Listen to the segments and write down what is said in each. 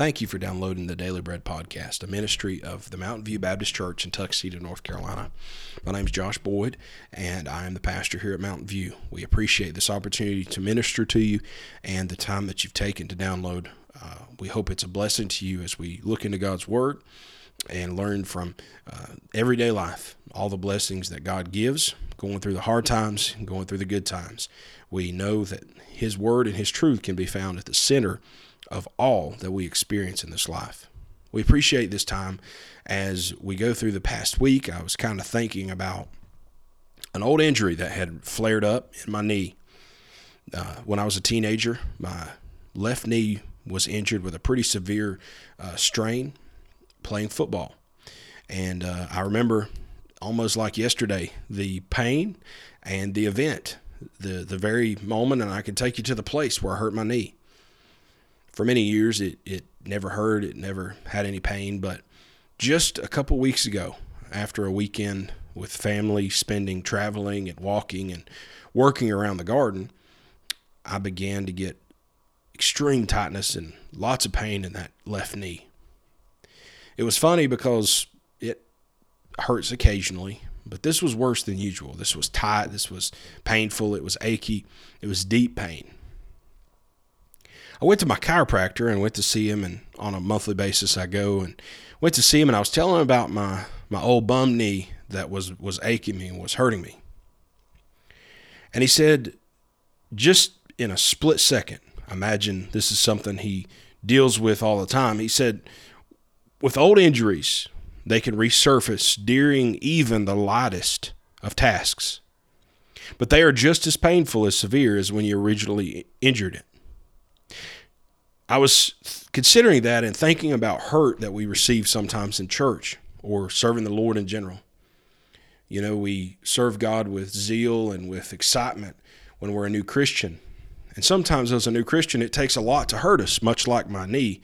Thank you for downloading the Daily Bread Podcast, a ministry of the Mountain View Baptist Church in Tuxedo, North Carolina. My name is Josh Boyd, and I am the pastor here at Mountain View. We appreciate this opportunity to minister to you and the time that you've taken to download. Uh, we hope it's a blessing to you as we look into God's Word and learn from uh, everyday life all the blessings that God gives, going through the hard times, going through the good times. We know that His Word and His truth can be found at the center of all that we experience in this life. We appreciate this time as we go through the past week. I was kind of thinking about an old injury that had flared up in my knee. Uh, when I was a teenager, my left knee was injured with a pretty severe uh, strain playing football. And uh, I remember almost like yesterday the pain and the event, the, the very moment, and I can take you to the place where I hurt my knee for many years it, it never hurt it never had any pain but just a couple weeks ago after a weekend with family spending traveling and walking and working around the garden i began to get extreme tightness and lots of pain in that left knee. It was funny because it hurts occasionally but this was worse than usual. This was tight this was painful it was achy it was deep pain I went to my chiropractor and went to see him, and on a monthly basis I go and went to see him, and I was telling him about my my old bum knee that was was aching me and was hurting me. And he said, just in a split second, imagine this is something he deals with all the time. He said, with old injuries, they can resurface during even the lightest of tasks. But they are just as painful as severe as when you originally injured it. I was considering that and thinking about hurt that we receive sometimes in church or serving the Lord in general. You know, we serve God with zeal and with excitement when we're a new Christian. And sometimes as a new Christian, it takes a lot to hurt us, much like my knee.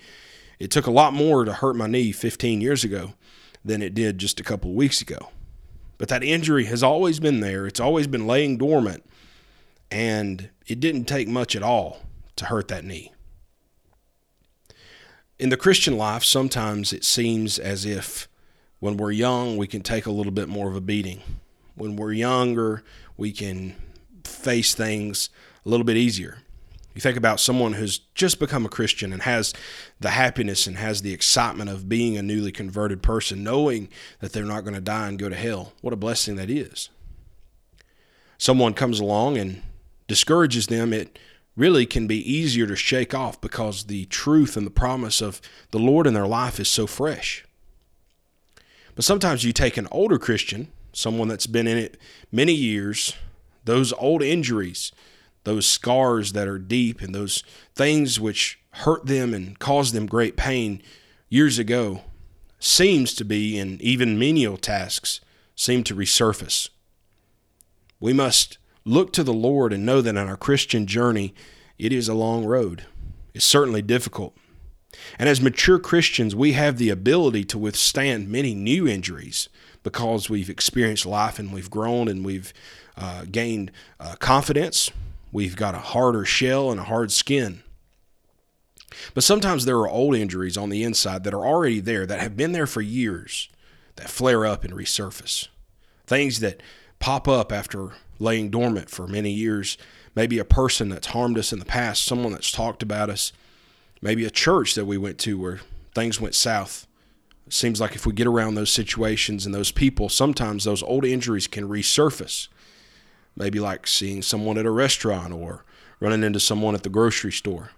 It took a lot more to hurt my knee 15 years ago than it did just a couple of weeks ago. But that injury has always been there, it's always been laying dormant, and it didn't take much at all to hurt that knee in the Christian life, sometimes it seems as if when we're young, we can take a little bit more of a beating. When we're younger, we can face things a little bit easier. You think about someone who's just become a Christian and has the happiness and has the excitement of being a newly converted person, knowing that they're not going to die and go to hell. What a blessing that is. Someone comes along and discourages them. It really can be easier to shake off because the truth and the promise of the Lord in their life is so fresh. But sometimes you take an older Christian, someone that's been in it many years, those old injuries, those scars that are deep, and those things which hurt them and caused them great pain years ago seems to be in even menial tasks seem to resurface. We must look to the Lord and know that in our Christian journey, it is a long road. It's certainly difficult. And as mature Christians, we have the ability to withstand many new injuries because we've experienced life and we've grown and we've uh, gained uh, confidence. We've got a harder shell and a hard skin. But sometimes there are old injuries on the inside that are already there, that have been there for years, that flare up and resurface. Things that pop up after laying dormant for many years. Maybe a person that's harmed us in the past, someone that's talked about us, maybe a church that we went to where things went south. It seems like if we get around those situations and those people, sometimes those old injuries can resurface. Maybe like seeing someone at a restaurant or running into someone at the grocery store.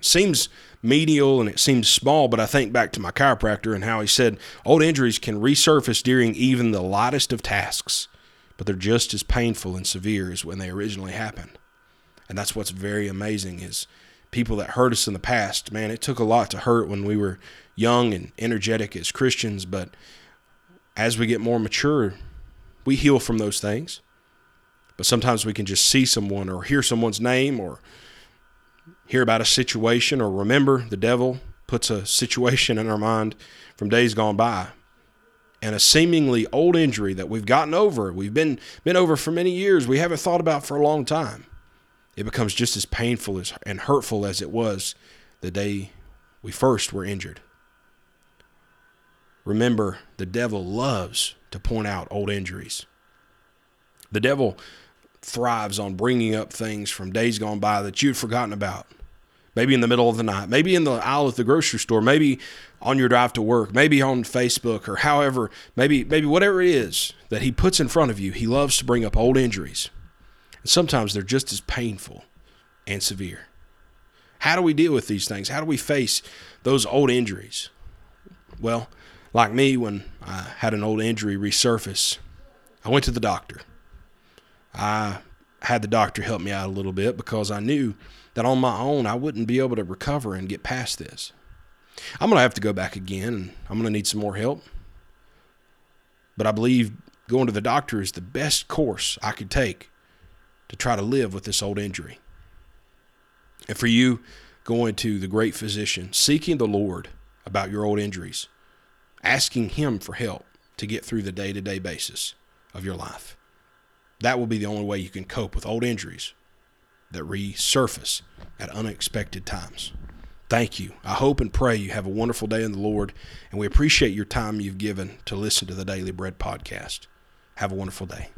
Seems medial and it seems small, but I think back to my chiropractor and how he said old injuries can resurface during even the lightest of tasks but they're just as painful and severe as when they originally happened. And that's what's very amazing is people that hurt us in the past, man, it took a lot to hurt when we were young and energetic as Christians, but as we get more mature, we heal from those things. But sometimes we can just see someone or hear someone's name or hear about a situation or remember the devil puts a situation in our mind from days gone by and a seemingly old injury that we've gotten over, we've been been over for many years, we haven't thought about for a long time. It becomes just as painful as, and hurtful as it was the day we first were injured. Remember, the devil loves to point out old injuries. The devil thrives on bringing up things from days gone by that you'd forgotten about. Maybe in the middle of the night, maybe in the aisle at the grocery store, maybe on your drive to work, maybe on Facebook or however, maybe maybe whatever it is that he puts in front of you, he loves to bring up old injuries. And sometimes they're just as painful and severe. How do we deal with these things? How do we face those old injuries? Well, like me, when I had an old injury resurface, I went to the doctor. I had the doctor help me out a little bit because I knew that on my own I wouldn't be able to recover and get past this. I'm going to have to go back again and I'm going to need some more help. But I believe going to the doctor is the best course I could take to try to live with this old injury. And for you, going to the great physician, seeking the Lord about your old injuries, asking Him for help to get through the day to day basis of your life. That will be the only way you can cope with old injuries that resurface at unexpected times. Thank you. I hope and pray you have a wonderful day in the Lord, and we appreciate your time you've given to listen to the Daily Bread podcast. Have a wonderful day.